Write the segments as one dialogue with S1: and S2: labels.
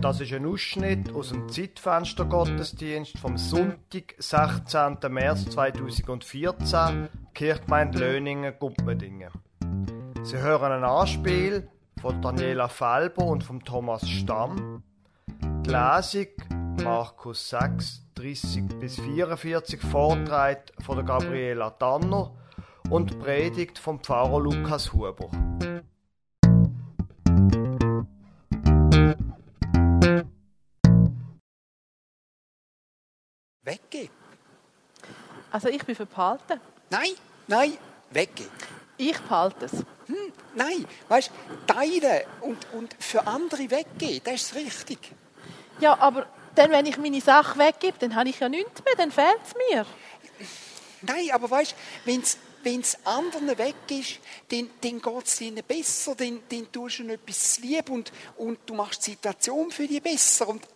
S1: Das ist ein Ausschnitt aus dem Zeitfenster Gottesdienst vom Sonntag, 16. März 2014, Kirchgemeinde Löningen, Gumpmedingen. Sie hören ein Anspiel von Daniela Falber und von Thomas Stamm. Die Lesung Markus 6, 30 bis 44 Vortrag von der Gabriela Danner und Predigt vom Pfarrer Lukas Huber.
S2: Weggehen.
S3: Also ich bin verpalten.
S2: Nein, nein, weggehen.
S3: Ich behalte es.
S2: Hm, nein, weißt du, teilen und, und für andere weggehen, das ist richtig.
S3: Ja, aber dann, wenn ich meine Sache weggebe, dann habe ich ja nichts mehr, dann fehlt es mir.
S2: Nein, aber weißt du, wenn es anderen weg ist, dann, dann geht es ihnen besser, dann, dann tust du ihnen etwas lieb und, und du machst die Situation für die besser. Und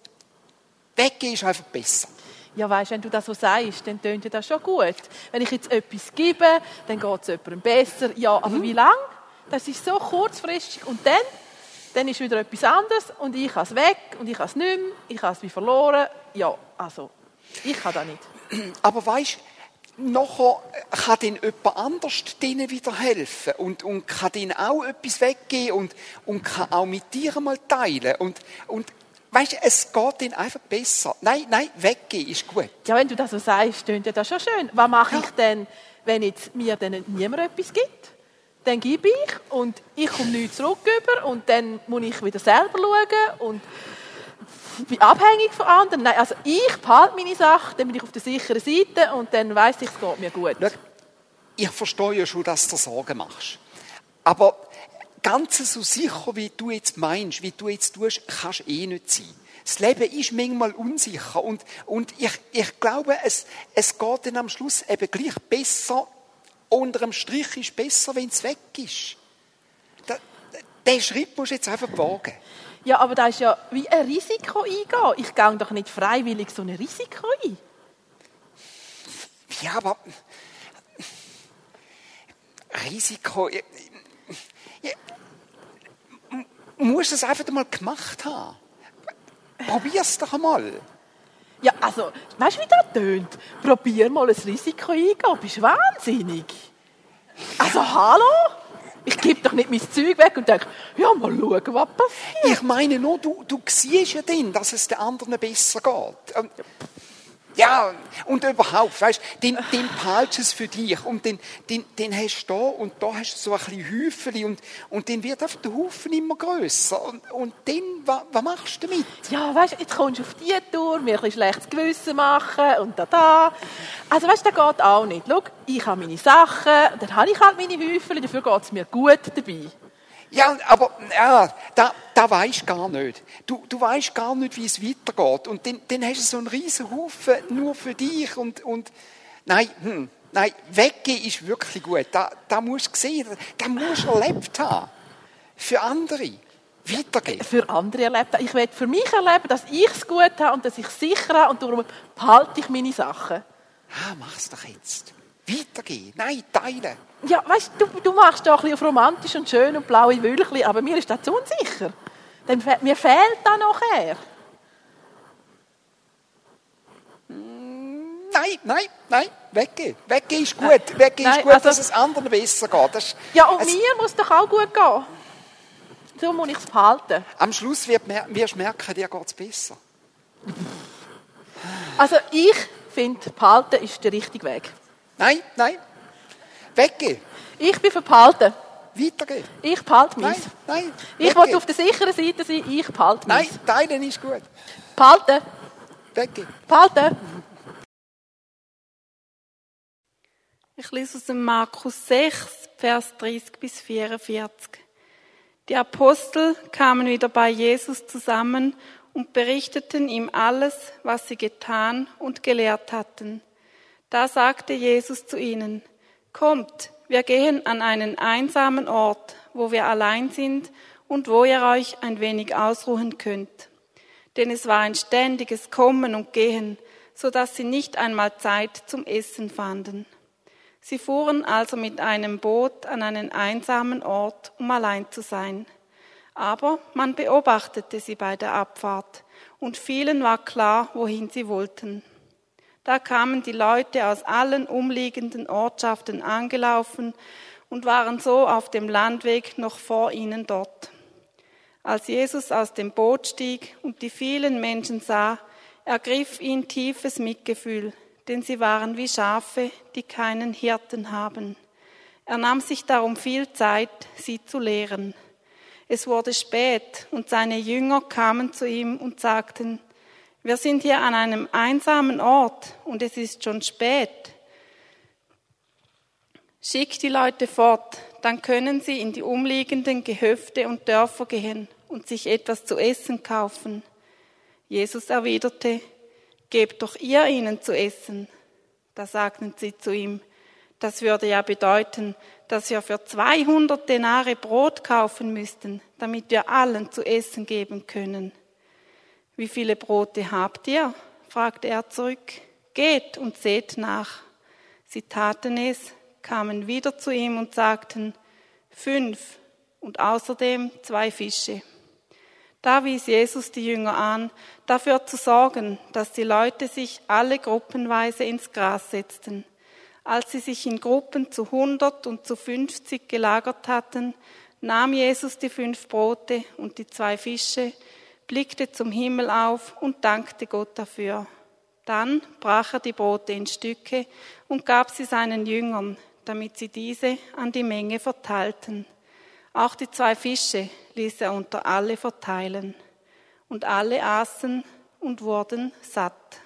S2: weggehen ist einfach besser.
S3: Ja, weißt, wenn du das so sagst, dann tönt das schon gut. Wenn ich jetzt etwas gebe, dann geht es jemandem besser. Ja, aber mhm. wie lange? Das ist so kurzfristig. Und dann, dann ist wieder etwas anderes und ich habe es weg und ich habe es nicht mehr, ich habe es wie verloren. Ja, also, ich kann das nicht.
S2: Aber weißt nachher kann dann jemand anders denen wieder helfen und, und kann denen auch etwas weggeben und, und kann auch mit dir mal teilen. Und, und Weißt du, es geht ihnen einfach besser. Nein, nein, weggehen ist gut.
S3: Ja, wenn du das so sagst, klingt ja das schon schön. Was mache ja. ich denn, wenn jetzt mir dann niemand etwas gibt? Dann gebe ich und ich komme nichts zurück über und dann muss ich wieder selber schauen und bin abhängig von anderen. Nein, also ich behalte meine Sachen, dann bin ich auf der sicheren Seite und dann weiss ich, es geht mir gut.
S2: Ich verstehe ja schon, dass du Sorgen machst. Aber ganz so sicher, wie du jetzt meinst, wie du jetzt tust, kannst du eh nicht sein. Das Leben ist manchmal unsicher und, und ich, ich glaube, es, es geht dann am Schluss eben gleich besser, unter dem Strich ist besser, wenn es weg ist. Da, den Schritt musst du jetzt einfach wagen.
S3: Ja, aber da ist ja wie ein Risiko eingehen. Ich gehe doch nicht freiwillig so ein Risiko ein.
S2: Ja, aber Risiko musst es einfach mal gemacht haben. Probier's doch einmal.
S3: Ja, also, weißt du, wie das tönt? Probier mal ein Risiko eingehen. Bist wahnsinnig? Also, hallo? Ich gebe doch nicht mein Zeug weg und denke, ja, mal schauen, was passiert.
S2: Ich meine nur, du, du siehst ja dann, dass es den anderen besser geht. Ja, und überhaupt, weißt du, den, den behaltest es für dich und den, den, den hast du da und da hast du so ein bisschen Häufchen und, und dann wird einfach der Haufen immer grösser und, und dann, was, was machst du damit?
S3: Ja, weißt du, jetzt kommst du auf die Tour, mir ein bisschen schlechtes Gewissen machen und da, da. Also weißt du, das geht auch nicht. Schau, ich habe meine Sachen, dann habe ich halt meine Häufchen, dafür geht es mir gut dabei.
S2: Ja, aber ja, da, da weisst gar nicht. Du, du weißt gar nicht, wie es weitergeht. Und dann, dann hast du so einen riesen Haufen nur für dich und, und nein, hm, nein, weggehen ist wirklich gut. Da, da musst du sehen, da musst du erlebt haben. Für andere. Weitergehen.
S3: Für andere erlebt haben. Ich will für mich erleben, dass ich es gut habe und dass ich es sicher habe und darum behalte ich meine Sachen.
S2: Ah, mach's doch jetzt. Weitergehen. Nein, teilen.
S3: Ja, weißt du, du machst da ein bisschen romantisch und schön und blaue Wölkchen, aber mir ist das zu unsicher. Denn mir fehlt da nachher.
S2: Hm, nein, nein, nein, weggehen. Weggehen ist gut. Weggehen nein, ist gut, also, dass es anderen besser geht. Das,
S3: ja, und es, mir muss doch auch gut gehen. So muss ich es behalten.
S2: Am Schluss wird, wirst du merken, dir geht es besser.
S3: Also ich finde, behalten ist der richtige Weg.
S2: Nein, nein. Weggehen.
S3: Ich bin verpalten.
S2: Weitergehen.
S3: Ich behalte mich.
S2: Nein, nein.
S3: Ich will auf der sicheren Seite sein, ich behalte mich.
S2: Nein, teilen ist gut.
S3: Behalten.
S2: Weggehen.
S3: Behalten.
S4: Ich lese aus dem Markus 6, Vers 30 bis 44. Die Apostel kamen wieder bei Jesus zusammen und berichteten ihm alles, was sie getan und gelehrt hatten. Da sagte Jesus zu ihnen, Kommt, wir gehen an einen einsamen Ort, wo wir allein sind und wo ihr euch ein wenig ausruhen könnt. Denn es war ein ständiges Kommen und Gehen, so dass sie nicht einmal Zeit zum Essen fanden. Sie fuhren also mit einem Boot an einen einsamen Ort, um allein zu sein. Aber man beobachtete sie bei der Abfahrt und vielen war klar, wohin sie wollten. Da kamen die Leute aus allen umliegenden Ortschaften angelaufen und waren so auf dem Landweg noch vor ihnen dort. Als Jesus aus dem Boot stieg und die vielen Menschen sah, ergriff ihn tiefes Mitgefühl, denn sie waren wie Schafe, die keinen Hirten haben. Er nahm sich darum viel Zeit, sie zu lehren. Es wurde spät und seine Jünger kamen zu ihm und sagten, wir sind hier an einem einsamen Ort und es ist schon spät. Schick die Leute fort, dann können sie in die umliegenden Gehöfte und Dörfer gehen und sich etwas zu essen kaufen. Jesus erwiderte, Gebt doch ihr ihnen zu essen. Da sagten sie zu ihm, das würde ja bedeuten, dass wir für 200 Denare Brot kaufen müssten, damit wir allen zu essen geben können. Wie viele Brote habt ihr? fragte er zurück. Geht und seht nach. Sie taten es, kamen wieder zu ihm und sagten, fünf und außerdem zwei Fische. Da wies Jesus die Jünger an, dafür zu sorgen, dass die Leute sich alle gruppenweise ins Gras setzten. Als sie sich in Gruppen zu hundert und zu fünfzig gelagert hatten, nahm Jesus die fünf Brote und die zwei Fische, blickte zum Himmel auf und dankte Gott dafür. Dann brach er die Brote in Stücke und gab sie seinen Jüngern, damit sie diese an die Menge verteilten. Auch die zwei Fische ließ er unter alle verteilen. Und alle aßen und wurden satt.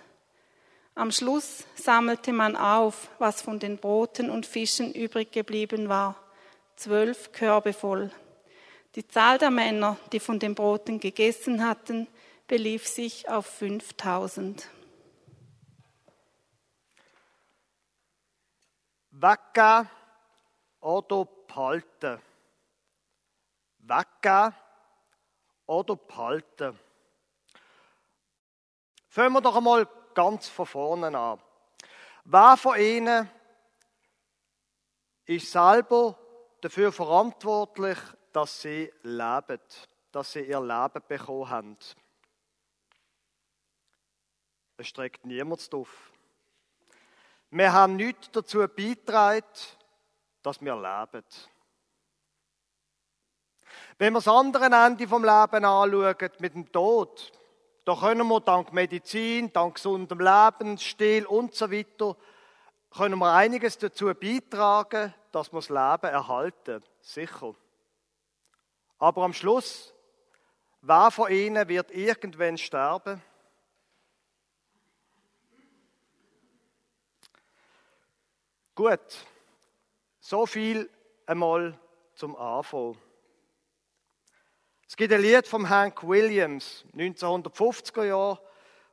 S4: Am Schluss sammelte man auf, was von den Broten und Fischen übrig geblieben war. Zwölf Körbe voll. Die Zahl der Männer, die von den Broten gegessen hatten, belief sich auf 5000.
S1: Weggehen oder behalten. Weggehen oder behalten. Fangen wir doch einmal ganz von vorne an. Wer von Ihnen ist selber dafür verantwortlich, dass sie leben, dass sie ihr Leben bekommen haben. Es streckt niemand auf. Wir haben nichts dazu beigetragen, dass wir leben. Wenn wir das andere Ende vom Leben anschauen, mit dem Tod, da können wir dank Medizin, dank gesundem Lebensstil und so weiter, können wir einiges dazu beitragen, dass wir das Leben erhalten. Sicher. Aber am Schluss, wer von ihnen wird irgendwann sterben? Gut, so viel einmal zum Anfang. Es gibt ein Lied vom Hank Williams, 1950er Jahr,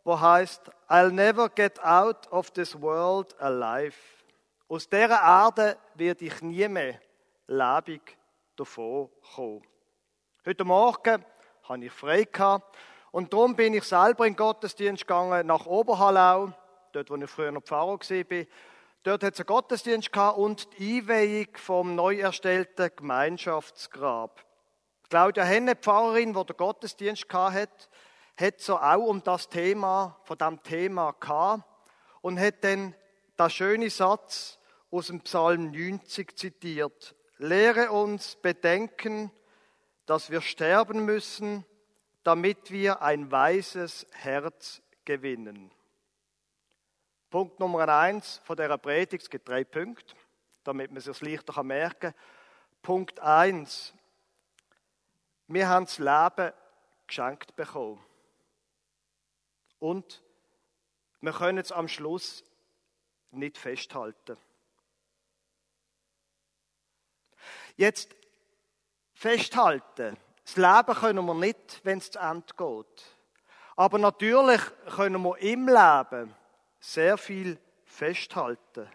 S1: wo heißt I'll never get out of this world alive. Aus dieser Erde werde ich nie mehr lebendig davon kommen. Heute Morgen hatte ich frei gehabt und darum bin ich selber in den Gottesdienst gegangen nach Oberhallau, dort wo ich früher noch Pfarrer war. Dort hat es einen Gottesdienst gehabt und die Einweihung vom neu erstellten Gemeinschaftsgrab. Claudia Henne, Pfarrerin, die den Gottesdienst hatte, hat so auch um das Thema, von dem Thema gehabt und hat dann den schönen Satz aus dem Psalm 90 zitiert. Lehre uns bedenken, dass wir sterben müssen, damit wir ein weises Herz gewinnen. Punkt Nummer eins von der Predigt, es gibt drei Punkte, damit man sich das leichter merken kann. Punkt eins, wir haben das Leben geschenkt bekommen. Und wir können es am Schluss nicht festhalten. Jetzt festhalten. Das Leben können wir nicht, wenn es zu Ende geht. Aber natürlich können wir im Leben sehr viel festhalten.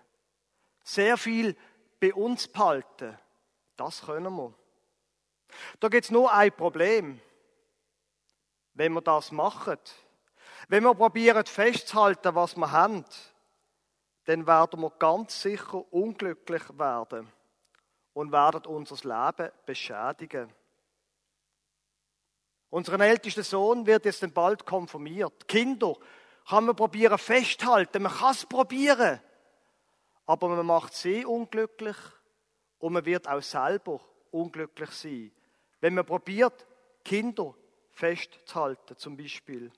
S1: Sehr viel bei uns behalten. Das können wir. Da gibt es nur ein Problem. Wenn wir das machen, wenn wir probieren festzuhalten, was wir haben, dann werden wir ganz sicher unglücklich werden und werden unser Leben beschädigen. Unseren ältesten Sohn wird jetzt bald konfirmiert. Kinder kann man probieren festhalten, man kann es probieren, aber man macht sie unglücklich und man wird auch selber unglücklich sein, wenn man probiert, Kinder festzuhalten, zum Beispiel.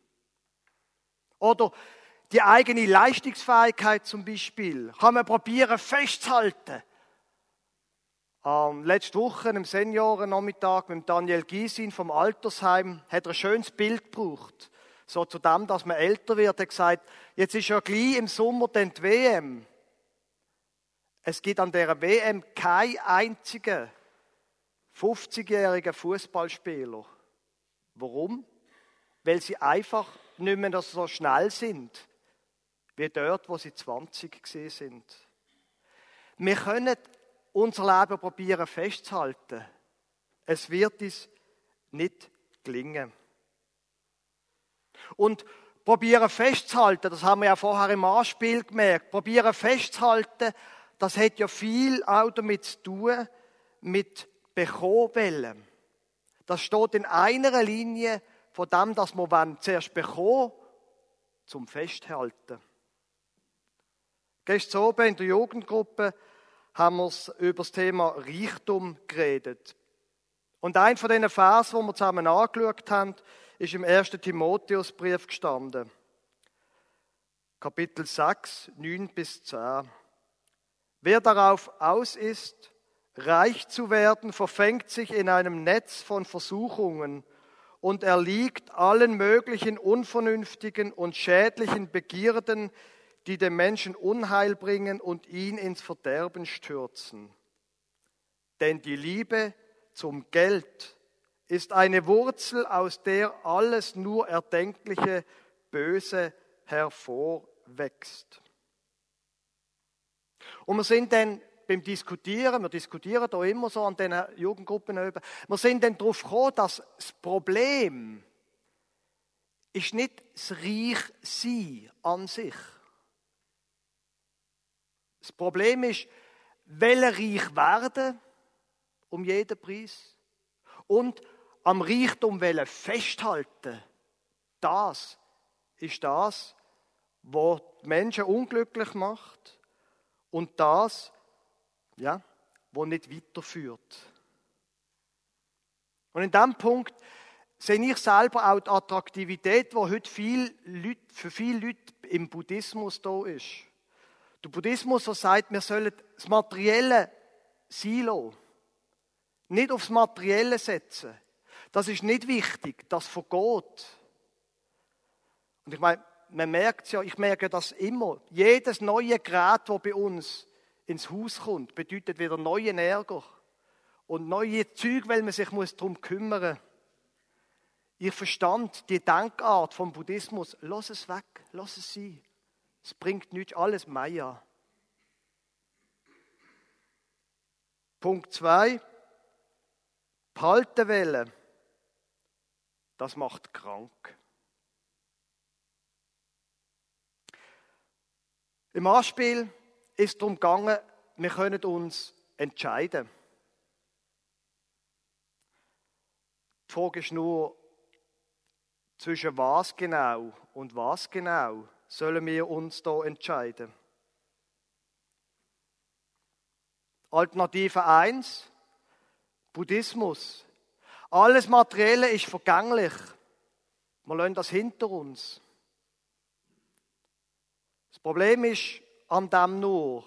S1: Oder die eigene Leistungsfähigkeit zum Beispiel kann man probieren festzuhalten. Ähm, letzte Woche im Seniorennachmittag mit Daniel Giesin vom Altersheim hat er ein schönes Bild gebraucht. So zu dem, dass man älter wird, er hat gesagt, jetzt ist ja gleich im Sommer dann die WM. Es gibt an der WM keinen einzigen 50-jährigen Fußballspieler. Warum? Weil sie einfach nicht mehr so schnell sind, wie dort, wo sie 20 gesehen sind. Wir können unser Leben probieren festzuhalten. Es wird uns nicht gelingen. Und probieren festzuhalten, das haben wir ja vorher im Anspiel gemerkt, probieren festzuhalten, das hat ja viel auch damit zu tun, mit bekommen Das steht in einer Linie von dem, dass wir zuerst bekommen, zum Festhalten. Gestern oben in der Jugendgruppe haben wir über das Thema Reichtum geredet. Und ein von diesen Vers, wo wir zusammen angeschaut haben, ist im 1. Timotheusbrief gestanden. Kapitel 6, 9 bis 10. Wer darauf aus ist, reich zu werden, verfängt sich in einem Netz von Versuchungen und erliegt allen möglichen unvernünftigen und schädlichen Begierden, die dem Menschen Unheil bringen und ihn ins Verderben stürzen. Denn die Liebe zum Geld ist eine Wurzel, aus der alles nur erdenkliche Böse hervorwächst. Und wir sind dann beim Diskutieren, wir diskutieren da immer so an den Jugendgruppen über, wir sind dann darauf gekommen, dass das Problem ist nicht das Reichsein an sich, das Problem ist, will reich werden, um jeden Preis, und am Reichtum will festhalten. Das ist das, was die Menschen unglücklich macht und das, ja, was nicht weiterführt. Und in diesem Punkt sehe ich selber auch die Attraktivität, die heute viel für viele Leute im Buddhismus da ist. Der Buddhismus so sagt, wir sollen das Materielle Silo nicht aufs Materielle setzen. Das ist nicht wichtig, das vergeht. Und ich meine, man merkt es ja, ich merke das immer. Jedes neue Gerät, das bei uns ins Haus kommt, bedeutet wieder neuen Ärger und neue Züge, weil man sich darum kümmern muss. Ich verstand die Denkart vom Buddhismus. Lass es weg, lass es sein. Es bringt nichts, alles Maya. Punkt 2. Behalten Das macht krank. Im Anspiel ist darum gegangen, wir können uns entscheiden. Die Frage ist nur, zwischen was genau und was genau sollen wir uns da entscheiden. Alternative 1, Buddhismus. Alles Materielle ist vergänglich. Wir lassen das hinter uns. Das Problem ist an dem nur,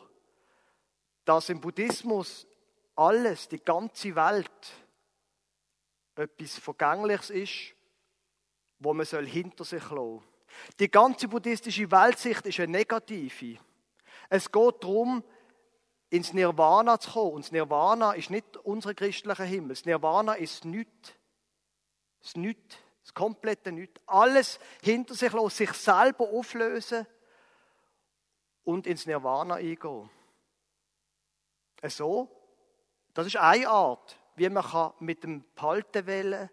S1: dass im Buddhismus alles, die ganze Welt, etwas Vergängliches ist, wo man hinter sich lassen soll. Die ganze buddhistische Weltsicht ist eine negative. Es geht darum, ins Nirvana zu kommen. Und das Nirvana ist nicht unser christlicher Himmel. Das Nirvana ist nichts. Das Nichts. Das komplette Nichts. Alles hinter sich lassen, sich selber auflösen und ins Nirvana eingehen. So, das ist eine Art, wie man mit dem Paltenwellen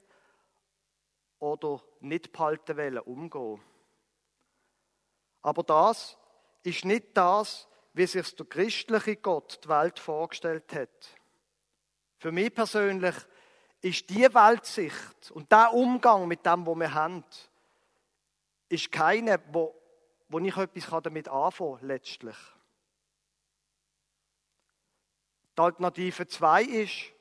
S1: oder nicht Paltenwellen umgehen kann. Aber das ist nicht das, wie sich der christliche Gott die Welt vorgestellt hat. Für mich persönlich ist die Weltsicht und der Umgang mit dem, wo wir haben, ist keine, wo, wo ich etwas damit anfangen kann, letztlich. Die Alternative 2 ist,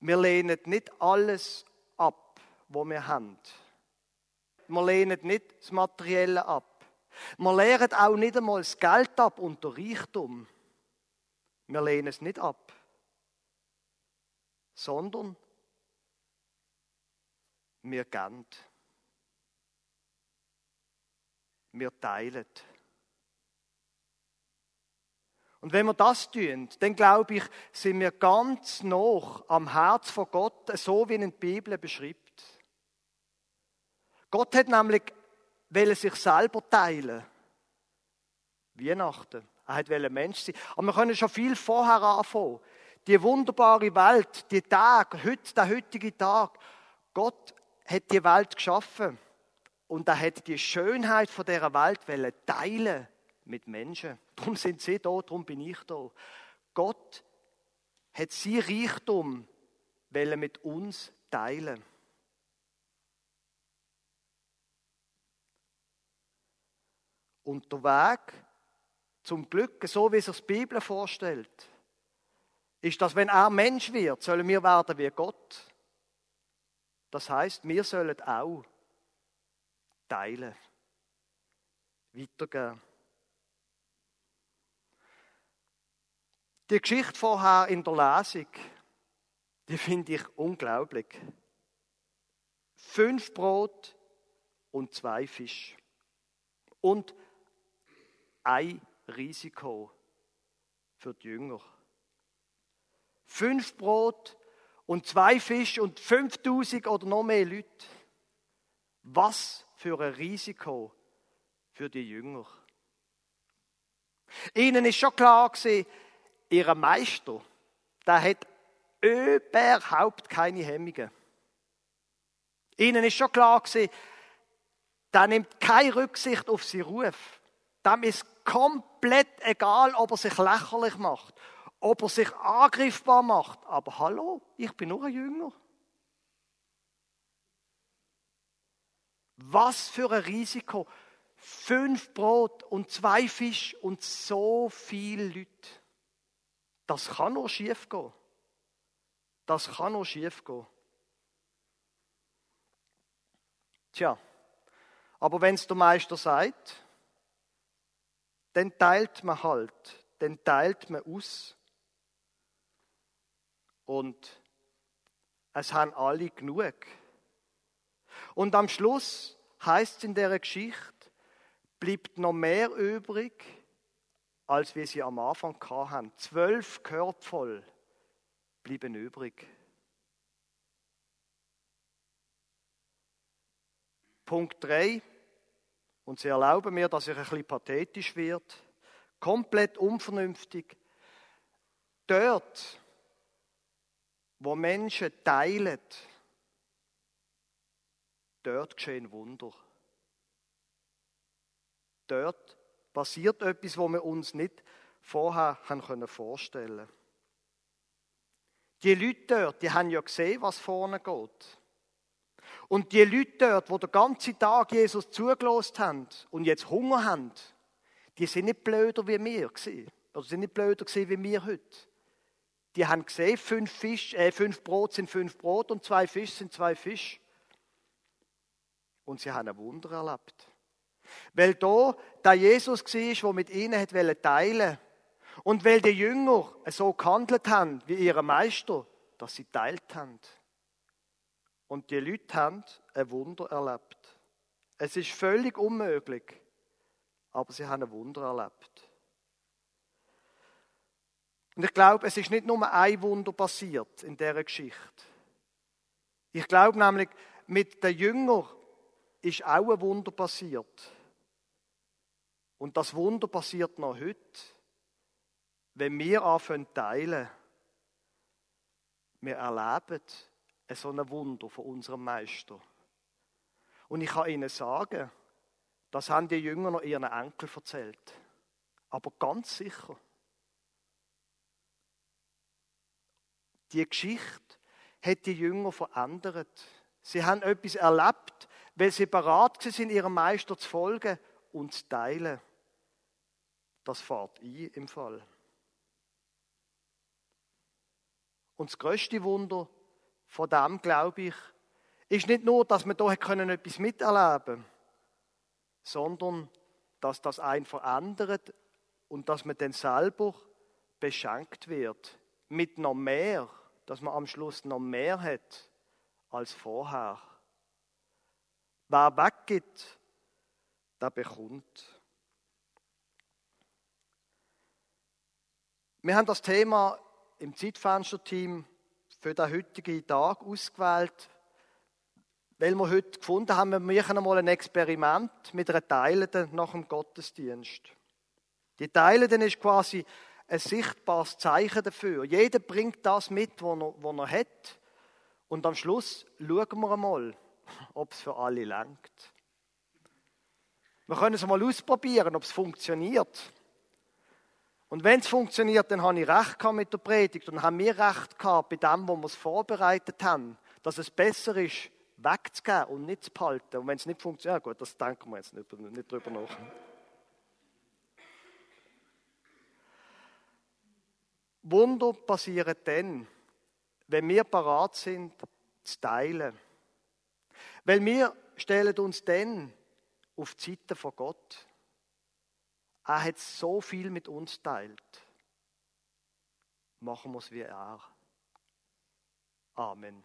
S1: wir lehnen nicht alles ab, was wir haben. Wir lehnen nicht das Materielle ab. Wir lehnen auch nicht einmal das Geld ab und den Reichtum. Wir lehnen es nicht ab. Sondern wir geben. Wir teilen. Und wenn wir das tun, dann glaube ich, sind wir ganz noch am Herz von Gott, so wie in der Bibel beschreibt. Gott hat nämlich will sich selber teilen. Weihnachten. Er wollte Mensch sein. Aber wir können schon viel vorher anfangen. Die wunderbare Welt, die Tag, heute, der heutige Tag. Gott hat die Welt geschaffen. Und er hat die Schönheit von dieser Welt teilen mit Menschen. Darum sind sie da, darum bin ich da. Gott hat sein Reichtum mit uns teilen. Und der Weg zum Glück, so wie sich die Bibel vorstellt, ist, dass wenn er Mensch wird, sollen wir werden wie Gott. Das heißt, wir sollen auch teilen, weitergeben. Die Geschichte vorher in der Lesung, die finde ich unglaublich. Fünf Brot und zwei Fisch. Und ein Risiko für die Jünger. Fünf Brot und zwei Fisch und 5000 oder noch mehr Leute. Was für ein Risiko für die Jünger. Ihnen ist schon klar gewesen, ihr Meister, der hat überhaupt keine Hemmungen. Ihnen ist schon klar gewesen, der nimmt keine Rücksicht auf sie Ruf. Dem ist komplett egal, ob er sich lächerlich macht, ob er sich angriffbar macht. Aber hallo, ich bin nur ein Jünger. Was für ein Risiko. Fünf Brot und zwei Fisch und so viele Leute. Das kann nur schief gehen. Das kann nur schief gehen. Tja, aber wenn es der Meister sagt, dann teilt man halt, dann teilt man aus. Und es haben alle genug. Und am Schluss heißt es in der Geschichte, bleibt noch mehr übrig, als wir sie am Anfang hatten. Zwölf Körper voll blieben übrig. Punkt 3. Und sie erlauben mir, dass ich ein bisschen pathetisch wird. Komplett unvernünftig. Dort, wo Menschen teilen, dort geschehen Wunder. Dort passiert etwas, wo wir uns nicht vorher haben vorstellen können. Die Leute dort, die haben ja gesehen, was vorne geht. Und die Leute dort, die den ganzen Tag Jesus zugelost haben und jetzt Hunger haben, die sind nicht blöder wie wir gewesen. Oder sind nicht blöder gewesen wie wir heute. Die haben gesehen, fünf, Fisch, äh, fünf Brot sind fünf Brot und zwei Fisch sind zwei Fisch. Und sie haben ein Wunder erlebt. Weil da der Jesus war, der mit ihnen hat teilen Und weil die Jünger so gehandelt haben wie ihre Meister, dass sie teilt haben. Und die Leute haben ein Wunder erlebt. Es ist völlig unmöglich, aber sie haben ein Wunder erlebt. Und ich glaube, es ist nicht nur ein Wunder passiert in dieser Geschichte. Ich glaube nämlich, mit den Jüngern ist auch ein Wunder passiert. Und das Wunder passiert noch heute, wenn wir anfangen teilen. Wir erleben, so ein Wunder von unserem Meister. Und ich kann Ihnen sagen, das haben die Jünger noch ihren Enkel erzählt. Aber ganz sicher. Die Geschichte hat die Jünger verändert. Sie haben etwas erlebt, weil sie bereit sind, ihrem Meister zu folgen und zu teilen. Das fährt ein im Fall. Und das größte Wunder von dem, glaube ich, ist nicht nur, dass wir hier können etwas miterleben können, sondern dass das einen verändert und dass man dann selber beschenkt wird mit noch mehr, dass man am Schluss noch mehr hat als vorher. Wer weggibt, der bekommt. Wir haben das Thema im Zeitfenster-Team für den heutigen Tag ausgewählt, weil wir heute gefunden haben, wir machen einmal ein Experiment mit einer Teilenden nach dem Gottesdienst. Die Teilenden ist quasi ein sichtbares Zeichen dafür. Jeder bringt das mit, was er, was er hat. Und am Schluss schauen wir einmal, ob es für alle langt. Wir können es mal ausprobieren, ob es funktioniert. Und wenn es funktioniert, dann habe ich recht gehabt mit der Predigt und haben wir recht gehabt bei dem, wo wir es vorbereitet haben, dass es besser ist, wegzugeben und nicht zu behalten. Und wenn es nicht funktioniert, ja gut, das denken wir jetzt nicht, nicht drüber nach. Wunder passieren dann, wenn wir parat sind, zu teilen. Weil wir stellen uns dann auf die Seite von Gott. Er hat so viel mit uns teilt. Machen wir es wie er. Amen.